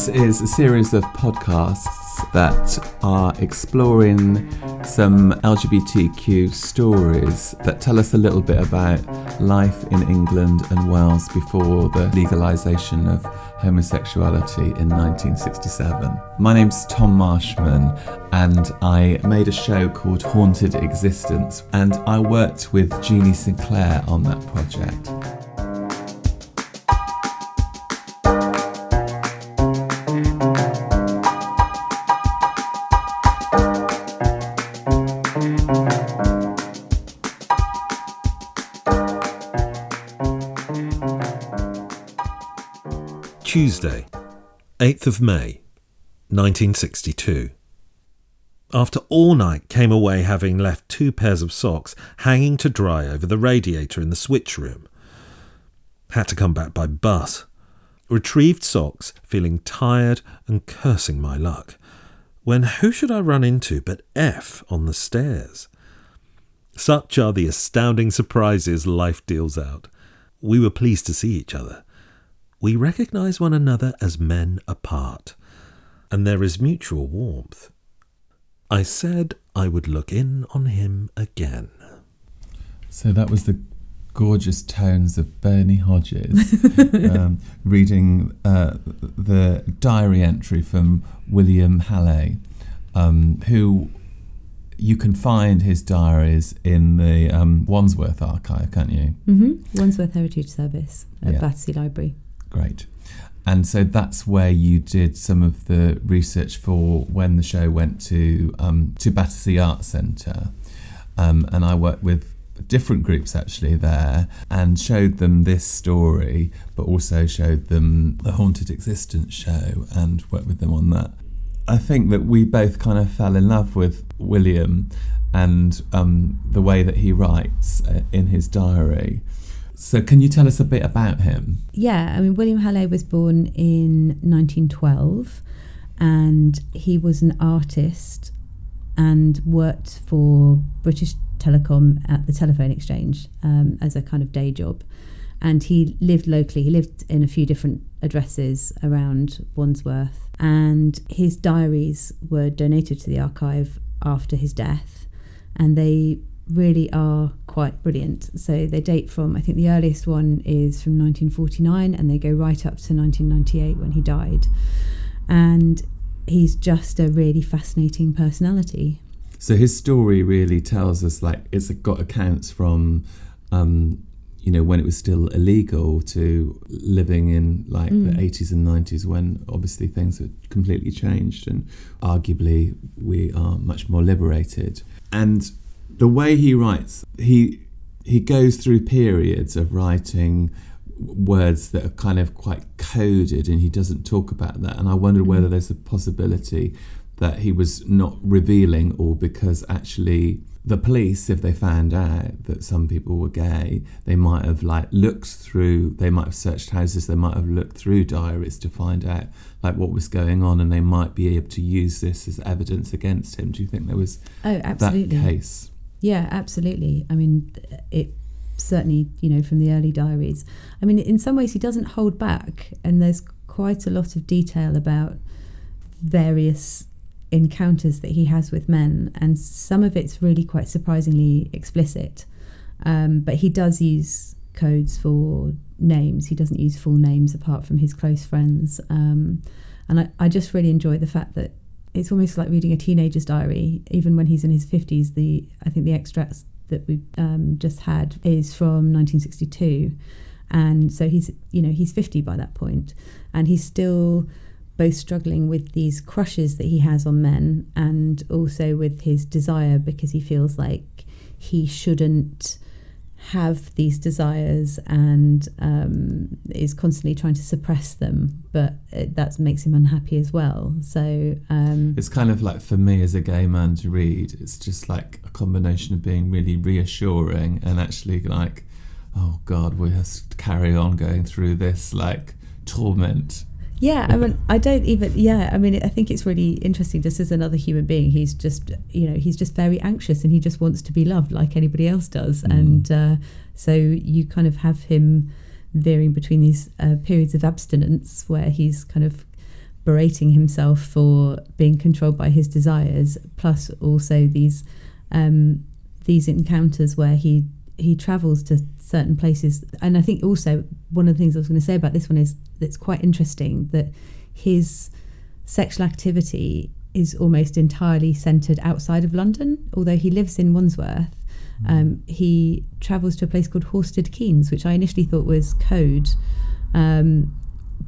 This is a series of podcasts that are exploring some LGBTQ stories that tell us a little bit about life in England and Wales before the legalisation of homosexuality in 1967. My name's Tom Marshman, and I made a show called Haunted Existence, and I worked with Jeanie Sinclair on that project. Tuesday, 8th of May, 1962. After all night came away having left two pairs of socks hanging to dry over the radiator in the switch room. Had to come back by bus. Retrieved socks, feeling tired and cursing my luck. When who should I run into but F on the stairs? Such are the astounding surprises life deals out. We were pleased to see each other we recognize one another as men apart, and there is mutual warmth. I said I would look in on him again. So that was the gorgeous tones of Bernie Hodges um, reading uh, the diary entry from William Halle, um, who you can find his diaries in the um, Wandsworth archive, can't you? Mm-hmm. Wandsworth Heritage Service at yeah. Battersea Library. Great. And so that's where you did some of the research for when the show went to um, to Battersea Arts Centre, um, and I worked with different groups actually there and showed them this story, but also showed them the Haunted Existence show and worked with them on that. I think that we both kind of fell in love with William and um, the way that he writes uh, in his diary. So, can you tell us a bit about him? Yeah, I mean, William Halle was born in 1912 and he was an artist and worked for British Telecom at the telephone exchange um, as a kind of day job. And he lived locally, he lived in a few different addresses around Wandsworth. And his diaries were donated to the archive after his death. And they really are quite brilliant. So they date from, I think the earliest one is from 1949 and they go right up to 1998 when he died. And he's just a really fascinating personality. So his story really tells us like it's got accounts from um, you know when it was still illegal to living in like mm. the 80s and 90s when obviously things had completely changed and arguably we are much more liberated and the way he writes, he he goes through periods of writing words that are kind of quite coded and he doesn't talk about that. And i wondered whether mm. there's a possibility that he was not revealing or because actually the police if they found out that some people were gay they might have like looked through they might have searched houses they might have looked through diaries to find out like what was going on and they might be able to use this as evidence against him. Do you think there was oh absolutely. that case yeah, absolutely. I mean, it certainly, you know, from the early diaries. I mean, in some ways, he doesn't hold back, and there's quite a lot of detail about various encounters that he has with men, and some of it's really quite surprisingly explicit. Um, but he does use codes for names. He doesn't use full names apart from his close friends. Um, and I, I just really enjoy the fact that it's almost like reading a teenager's diary. Even when he's in his fifties, the I think the extracts that we um, just had is from 1962, and so he's you know he's 50 by that point, and he's still both struggling with these crushes that he has on men and also with his desire because he feels like he shouldn't have these desires and um, is constantly trying to suppress them, but it, that makes him unhappy as well. So um, it's kind of like for me as a gay man to read, it's just like a combination of being really reassuring and actually like, oh God, we have to carry on going through this like torment yeah, I mean, I don't even. Yeah, I mean, I think it's really interesting. Just as another human being, he's just, you know, he's just very anxious and he just wants to be loved like anybody else does. Mm. And uh, so you kind of have him varying between these uh, periods of abstinence where he's kind of berating himself for being controlled by his desires, plus also these um, these encounters where he he travels to certain places. And I think also one of the things I was going to say about this one is that's quite interesting that his sexual activity is almost entirely centred outside of London, although he lives in Wandsworth. Um, he travels to a place called Horsted Keynes, which I initially thought was code, um,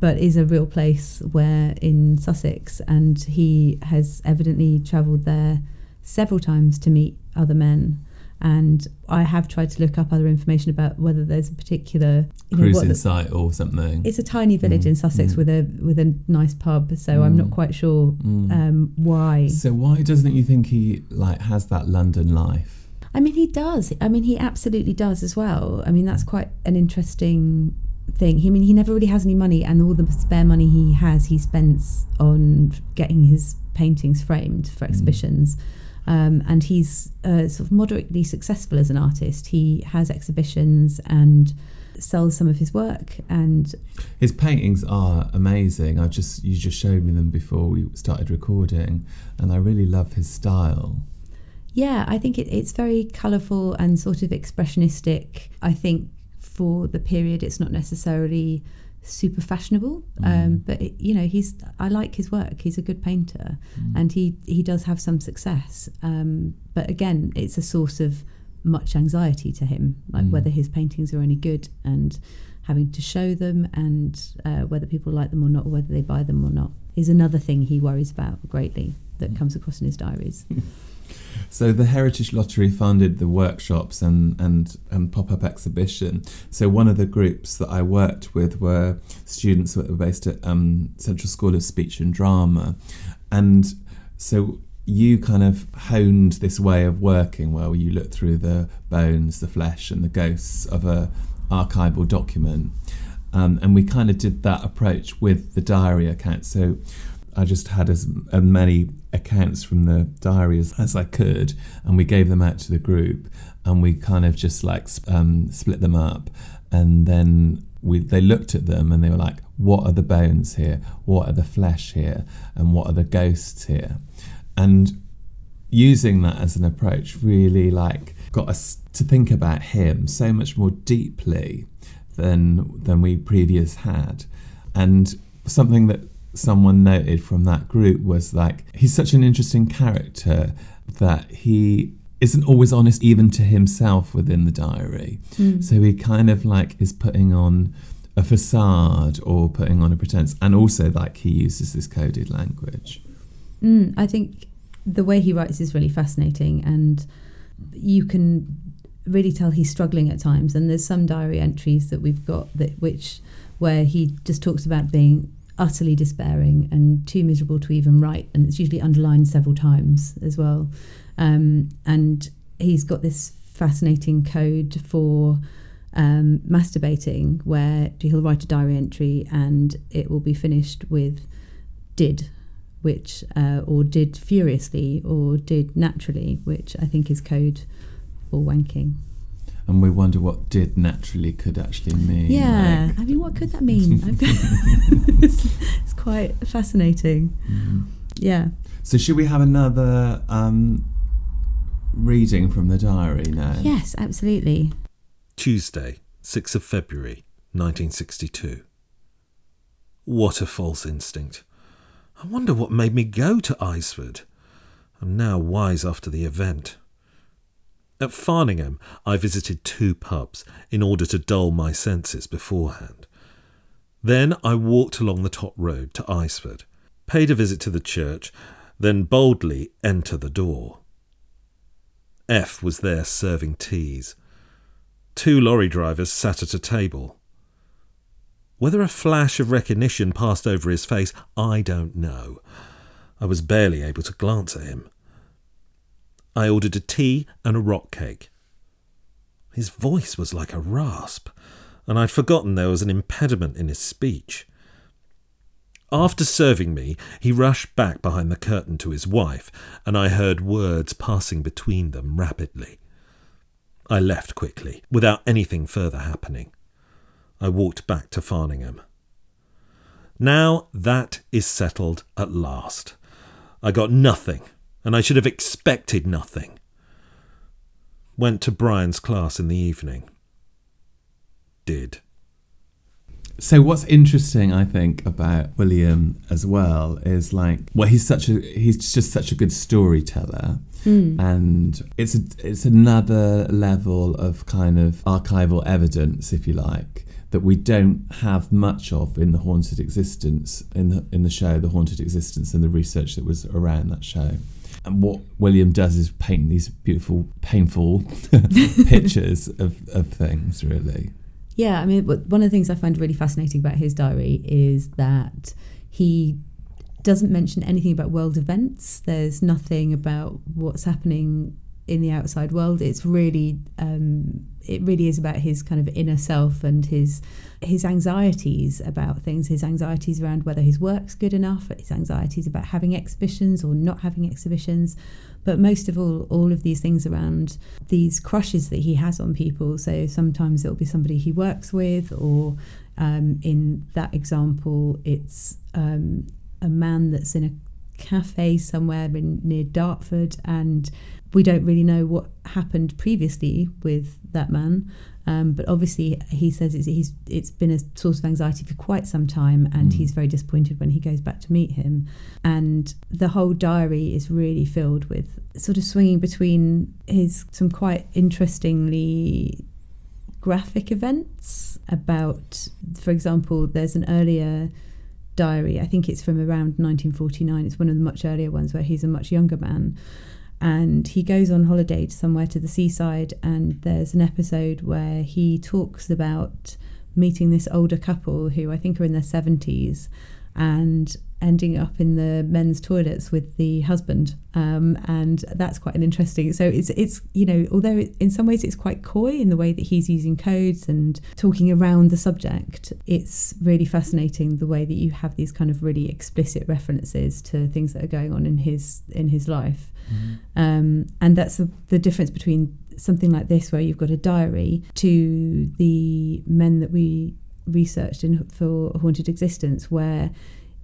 but is a real place where in Sussex, and he has evidently travelled there several times to meet other men. And I have tried to look up other information about whether there's a particular you know, Cruise the- Insight or something. it's a tiny village Mm, in Sussex mm. with a with a nice pub, so I'm not Mm. quite sure Mm. um, why. so why doesn't you think he like has that London life? I mean, he does. I mean, he absolutely does as well. I mean, that's quite an interesting thing. He, I mean, he never really has any money, and all the spare money he has, he spends on getting his paintings framed for exhibitions. Um, and he's uh, sort of moderately successful as an artist. He has exhibitions and sells some of his work, and His paintings are amazing. I just you just showed me them before we started recording, and I really love his style. Yeah, I think it, it's very colourful and sort of expressionistic. I think for the period, it's not necessarily super fashionable, um, but it, you know, he's. I like his work. He's a good painter, and he he does have some success. Um, but again, it's a source of much anxiety to him, like Mm. whether his paintings are any good and having to show them, and uh, whether people like them or not, or whether they buy them or not, is another thing he worries about greatly. That comes across in his diaries. So the Heritage Lottery funded the workshops and, and, and pop-up exhibition. So one of the groups that I worked with were students that were based at um, Central School of Speech and Drama. And so you kind of honed this way of working where you look through the bones, the flesh and the ghosts of a archival document. Um, and we kind of did that approach with the diary account. So I just had as, as many accounts from the diary as, as I could, and we gave them out to the group, and we kind of just like um, split them up, and then we they looked at them and they were like, "What are the bones here? What are the flesh here? And what are the ghosts here?" And using that as an approach really like got us to think about him so much more deeply than than we previous had and something that someone noted from that group was like he's such an interesting character that he isn't always honest even to himself within the diary so he kind of like is putting on a facade or putting on a pretense and also like he uses this coded language Mm, I think the way he writes is really fascinating, and you can really tell he's struggling at times. And there's some diary entries that we've got that which where he just talks about being utterly despairing and too miserable to even write, and it's usually underlined several times as well. Um, and he's got this fascinating code for um, masturbating, where he'll write a diary entry and it will be finished with "did." which uh, or did furiously or did naturally, which I think is code for wanking. And we wonder what did naturally could actually mean Yeah, like- I mean, what could that mean? It's, it's quite fascinating. Mhm. Yeah. so should we have another um, reading from the diary now Yes, absolutely. Tuesday, 6th of February, 1962. What a false instinct. I wonder what made me go to Eynsford. I'm now wise after the event. At Farningham, I visited two pubs in order to dull my senses beforehand. Then I walked along the top road to Eynsford, paid a visit to the church, then boldly enter the door. F was there serving teas. Two lorry drivers sat at a table. Whether a flash of recognition passed over his face, I don't know. I was barely able to glance at him. I ordered a tea and a rock cake. His voice was like a rasp, and I'd forgotten there was an impediment in his speech. After serving me, he rushed back behind the curtain to his wife, and I heard words passing between them rapidly. I left quickly, without anything further happening. I walked back to Farningham. Now that is settled at last. I got nothing, and I should have expected nothing. Went to Brian's class in the evening. Did. So what's interesting, I think, about William as well is like, well, he's such a he's just such a good storyteller, hmm. and it's a, it's another level of kind of archival evidence, if you like, that we don't have much of in the haunted existence in the in the show, the haunted existence, and the research that was around that show. And what William does is paint these beautiful, painful pictures of, of things, really. Yeah, I mean, one of the things I find really fascinating about his diary is that he doesn't mention anything about world events. There's nothing about what's happening in the outside world. It's really, um, it really is about his kind of inner self and his his anxieties about things. His anxieties around whether his work's good enough. His anxieties about having exhibitions or not having exhibitions. But most of all, all of these things around these crushes that he has on people. So sometimes it'll be somebody he works with, or um, in that example, it's um, a man that's in a cafe somewhere in, near Dartford, and we don't really know what happened previously with that man. Um, but obviously, he says it's, he's, it's been a source of anxiety for quite some time, and Mm. he's very disappointed when he goes back to meet him. And the whole diary is really filled with sort of swinging between his some quite interestingly graphic events about, for example, there's an earlier diary, I think it's from around 1949, it's one of the much earlier ones where he's a much younger man. And he goes on holiday to somewhere to the seaside, and there's an episode where he talks about meeting this older couple who I think are in their 70s and ending up in the men's toilets with the husband um, and that's quite an interesting so it's it's you know although it, in some ways it's quite coy in the way that he's using codes and talking around the subject it's really fascinating the way that you have these kind of really explicit references to things that are going on in his in his life. Um, and that's the, the difference between something like this where you've got a diary to the men that we researched in for haunted existence where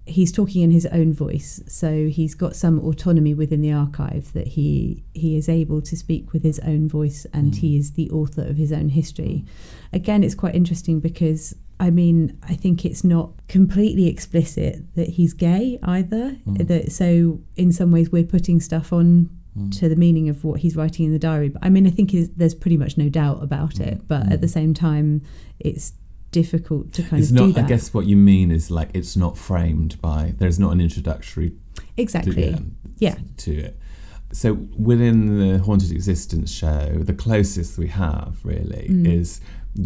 he's talking in his own voice so he's got some autonomy within the archive that he he is able to speak with his own voice and he mm. is the author of his own history again it's quite interesting because I mean, I think it's not completely explicit that he's gay either. Mm. That so in some ways we're putting stuff on mm. to the meaning of what he's writing in the diary. But I mean, I think there's pretty much no doubt about it. But at the same time, it's difficult to kind It's of do that. I guess what you mean is like it's not framed by. There's not an introductory exactly. to, Yeah. to it. So within the haunted existence show, the closest we have really Mm. is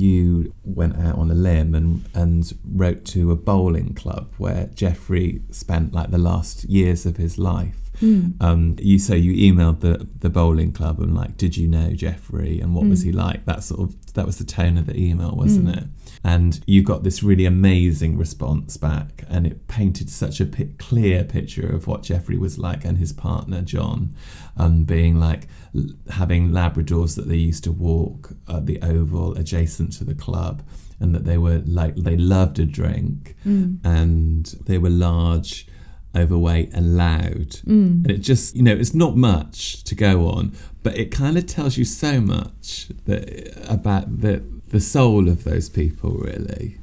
you went out on a limb and and wrote to a bowling club where Jeffrey spent like the last years of his life. Mm. Um, you so you emailed the the bowling club and like, did you know Jeffrey and what was Mm. he like? That sort of that was the tone of the email, wasn't it? And you got this really amazing response back, and it painted such a clear picture of what Jeffrey was like and his partner John, um, being like l- having Labradors that they used to walk at the Oval adjacent to the club, and that they were like they loved a drink, Mm. and they were large, overweight, and loud. Mm. And it just, you know, it's not much to go on, but it kind of tells you so much that about the the soul of those people, really.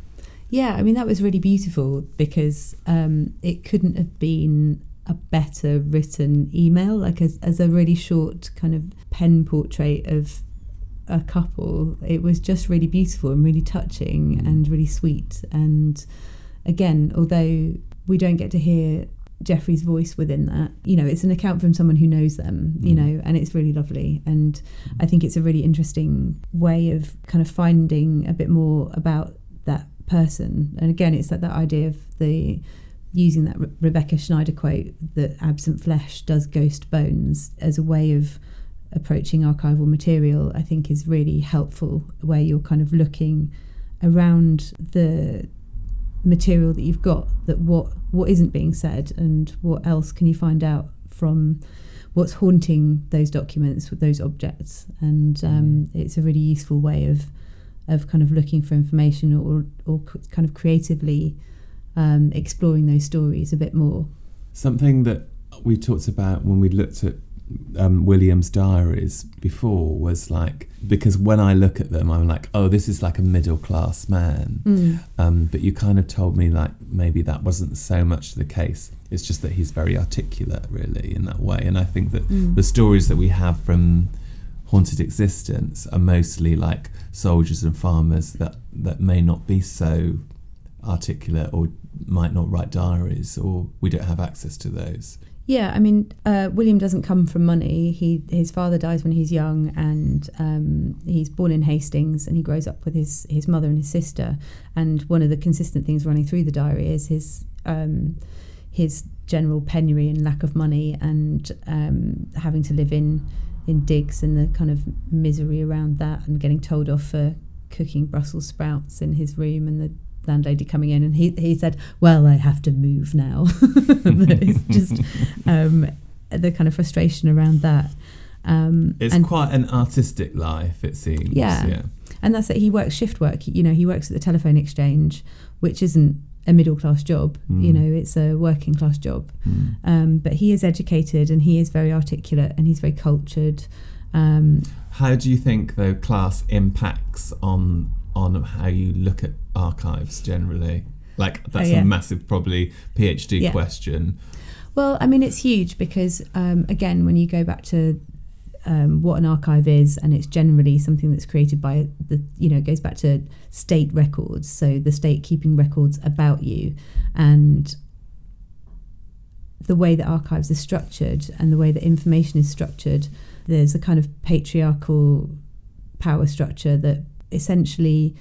Yeah, I mean that was really beautiful because um, it couldn't have been a better written email, like as as a really short kind of pen portrait of a couple. It was just really beautiful and really touching and really sweet. And again, although we don't get to hear Jeffrey's voice within that, you know, it's an account from someone who knows them, you Mm. know, and it's really lovely. And I think it's a really interesting way of kind of finding a bit more about that person. And again, it's like that idea of the using that Re- Rebecca Schneider quote that absent flesh does ghost bones as a way of approaching archival material, I think is really helpful where you're kind of looking around the material that you've got that what what isn't being said and what else can you find out from what's haunting those documents with those objects and um, it's a really useful way of of kind of looking for information or or kind of creatively um, exploring those stories a bit more. Something that we talked about when we looked at um, William's diaries before was like because when I look at them, I'm like, oh, this is like a middle class man. Mm. Um, but you kind of told me like maybe that wasn't so much the case. It's just that he's very articulate, really, in that way. And I think that Mm. the stories that we have from Haunted Existence are mostly like soldiers and farmers that that may not be so articulate or might not write diaries, or we don't have access to those. Yeah, I mean, uh, William doesn't come from money. He his father dies when he's young, and um, he's born in Hastings, and he grows up with his his mother and his sister. And one of the consistent things running through the diary is his um, his general penury and lack of money, and um, having to live in in digs and the kind of misery around that, and getting told off for cooking Brussels sprouts in his room, and the landlady coming in, and he he said, "Well, I have to move now." it's just um, the kind of frustration around that. Um, It's and, quite an artistic life, it seems. Yeah. yeah. and that's it. He works shift work. You know, he works at the telephone exchange, which isn't a middle class job. You Mm. know, it's a working class job. Mm. Um, but he is educated and he is very articulate and he's very cultured. Um, How do you think though, class impacts on on how you look at archives generally? Like that's Oh, yeah. a massive, probably PhD Yeah. question. Well, I mean, it's huge because, um, again, when you go back to um, what an archive is, and it's generally something that's created by the, you know, it goes back to state records. So the state keeping records about you. And the way that archives are structured and the way that information is structured, there's a kind of patriarchal power structure that essentially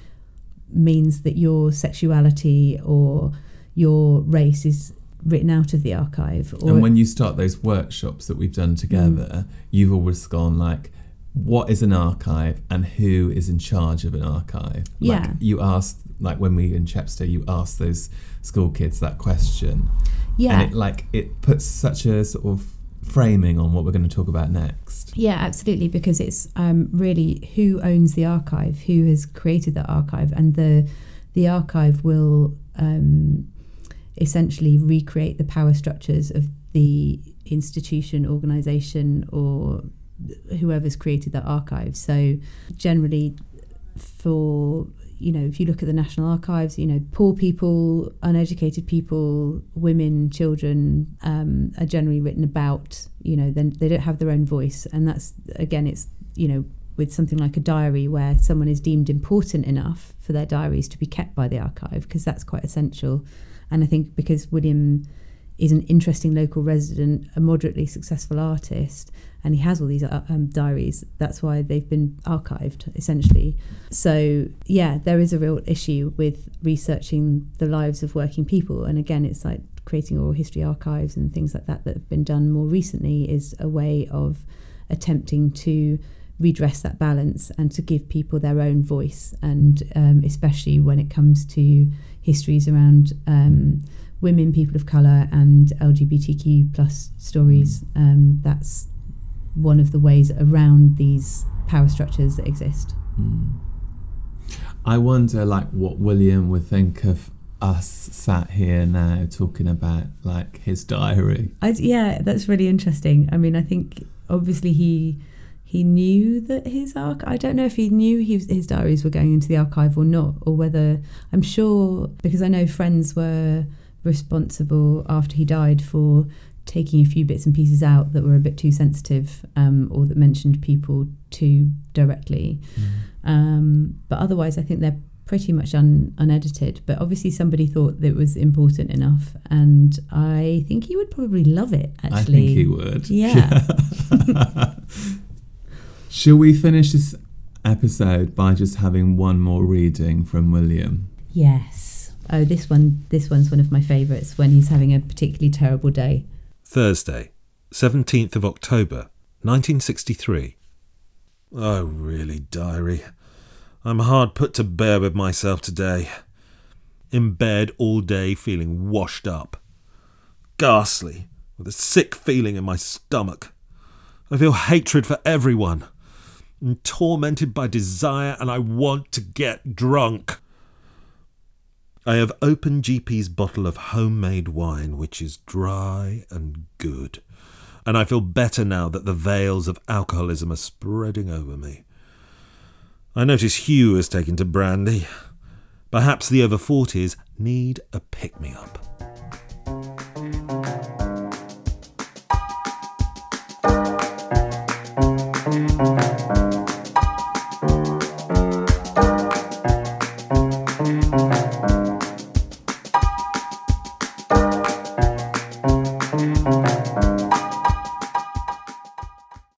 means that your sexuality or your race is written out of the archive or and when you start those workshops that we've done together, mm. you've always gone like, what is an archive and who is in charge of an archive? Like Yeah. you asked, like when we in Chepstow, you asked those school kids that question. yeah And it like it puts such a sort of framing on what we're going to talk about next. Yeah absolutely because it's um, really who owns the archive who has created that archive and the the archive will um, essentially recreate the power structures of the institution organization or whoever's created that archive. So generally for you know if you look at the national archives you know poor people uneducated people women children um, are generally written about you know then they don't have their own voice. And that's again it's you know with something like a diary where someone is deemed important enough for their diaries to be kept by the archive because that's quite essential. And i think because william is an interesting local resident a moderately successful artist and he has all these uh, um, diaries. That's why they've been archived essentially. So yeah there is a real issue with researching the lives of working people. And again it's like creating oral history archives and things like that that have been done more recently is a way of attempting to redress that balance and to give people their own voice. And um, especially when it comes to histories around um, women people of color and lgbtq plus stories um, that's one of the ways around these power structures that exist I wonder, like, what William would think of us sat here now talking about like his diary. I, yeah, that's really interesting. I mean, I think obviously he he knew that his arch. I don't know if he knew his his diaries were going into the archive or not, or whether I'm sure because I know friends were responsible after he died for taking a few bits and pieces out that were a bit too sensitive um, or that mentioned people too directly. Um, but otherwise, I think they're pretty much un- unedited. But obviously, somebody thought that it was important enough, and I think he would probably love it. Actually, I think he would. Yeah. Shall we finish this episode by just having one more reading from William? Yes. Oh, this one. This one's one of my favourites. When he's having a particularly terrible day. Thursday, 17th of October, 1963. Oh, really, diary. I'm hard put to bear with myself today. In bed all day feeling washed up. Ghastly, with a sick feeling in my stomach. I feel hatred for everyone. I'm tormented by desire and I want to get drunk. I have opened GP's bottle of homemade wine, which is dry and good, and I feel better now that the veils of alcoholism are spreading over me. I notice Hugh has taken to brandy. Perhaps the over 40s need a pick me up.